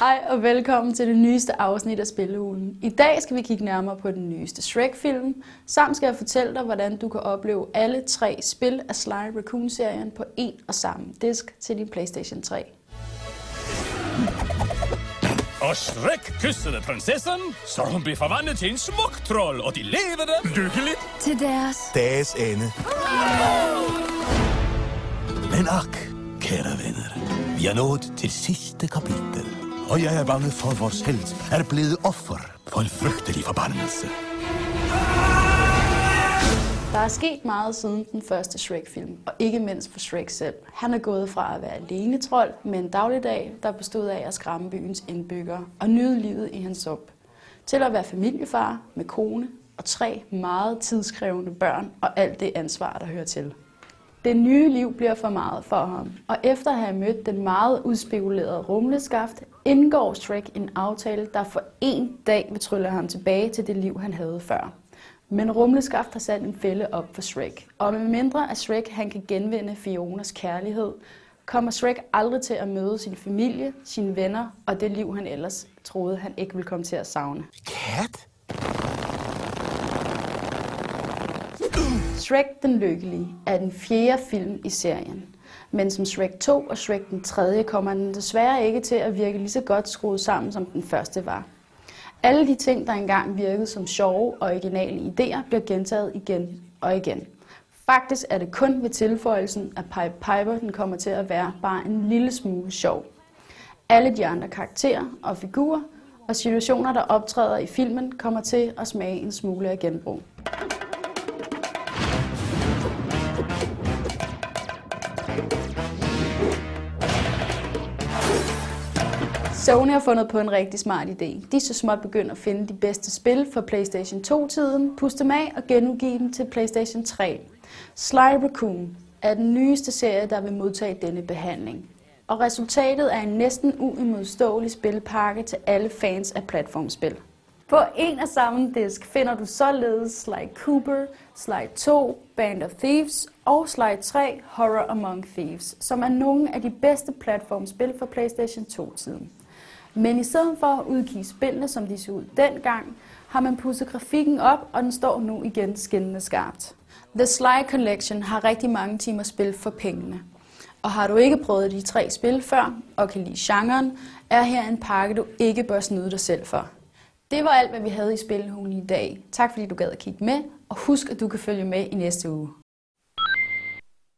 Hej og velkommen til det nyeste afsnit af Spillehulen. I dag skal vi kigge nærmere på den nyeste Shrek-film. Samt skal jeg fortælle dig, hvordan du kan opleve alle tre spil af Sly Raccoon-serien på en og samme disk til din Playstation 3. Og Shrek kyssede prinsessen, så hun blev forvandlet til en smuk trold, og de levede lykkeligt. til deres. dages ende. Men ak, kære venner, vi er nået til sidste kapitel. Og jeg er bange for, at vores held er blevet offer for en frygtelig forbandelse. Der er sket meget siden den første Shrek-film, og ikke mindst for Shrek selv. Han er gået fra at være alene trold med en dagligdag, der bestod af at skræmme byens indbyggere og nyde livet i hans op, til at være familiefar med kone og tre meget tidskrævende børn og alt det ansvar, der hører til. Det nye liv bliver for meget for ham, og efter at have mødt den meget udspekulerede rumleskaft, indgår Shrek en aftale, der for en dag vil trylle ham tilbage til det liv, han havde før. Men Rumleskaft har sat en fælde op for Shrek, og med mindre at Shrek han kan genvinde Fionas kærlighed, kommer Shrek aldrig til at møde sin familie, sine venner og det liv, han ellers troede, han ikke ville komme til at savne. Kat? Shrek den Lykkelige er den fjerde film i serien. Men som Shrek 2 og Shrek den tredje kommer den desværre ikke til at virke lige så godt skruet sammen, som den første var. Alle de ting, der engang virkede som sjove og originale idéer, bliver gentaget igen og igen. Faktisk er det kun ved tilføjelsen af Pipe Piper, den kommer til at være bare en lille smule sjov. Alle de andre karakterer og figurer og situationer, der optræder i filmen, kommer til at smage en smule af genbrug. Sony har fundet på en rigtig smart idé. De er så småt begyndt at finde de bedste spil for PlayStation 2-tiden, puste dem af og genudgive dem til PlayStation 3. Sly Raccoon er den nyeste serie, der vil modtage denne behandling. Og resultatet er en næsten uimodståelig spilpakke til alle fans af platformspil. På en og samme disk finder du således Sly Cooper, Sly 2, Band of Thieves og Sly 3 Horror Among Thieves, som er nogle af de bedste platformspil for PlayStation 2-tiden. Men i stedet for at udgive spillene, som de så ud dengang, har man pudset grafikken op, og den står nu igen skinnende skarpt. The Sly Collection har rigtig mange timer spil for pengene. Og har du ikke prøvet de tre spil før, og kan lide genren, er her en pakke, du ikke bør snyde dig selv for. Det var alt, hvad vi havde i Spillehulen i dag. Tak fordi du gad at kigge med, og husk, at du kan følge med i næste uge.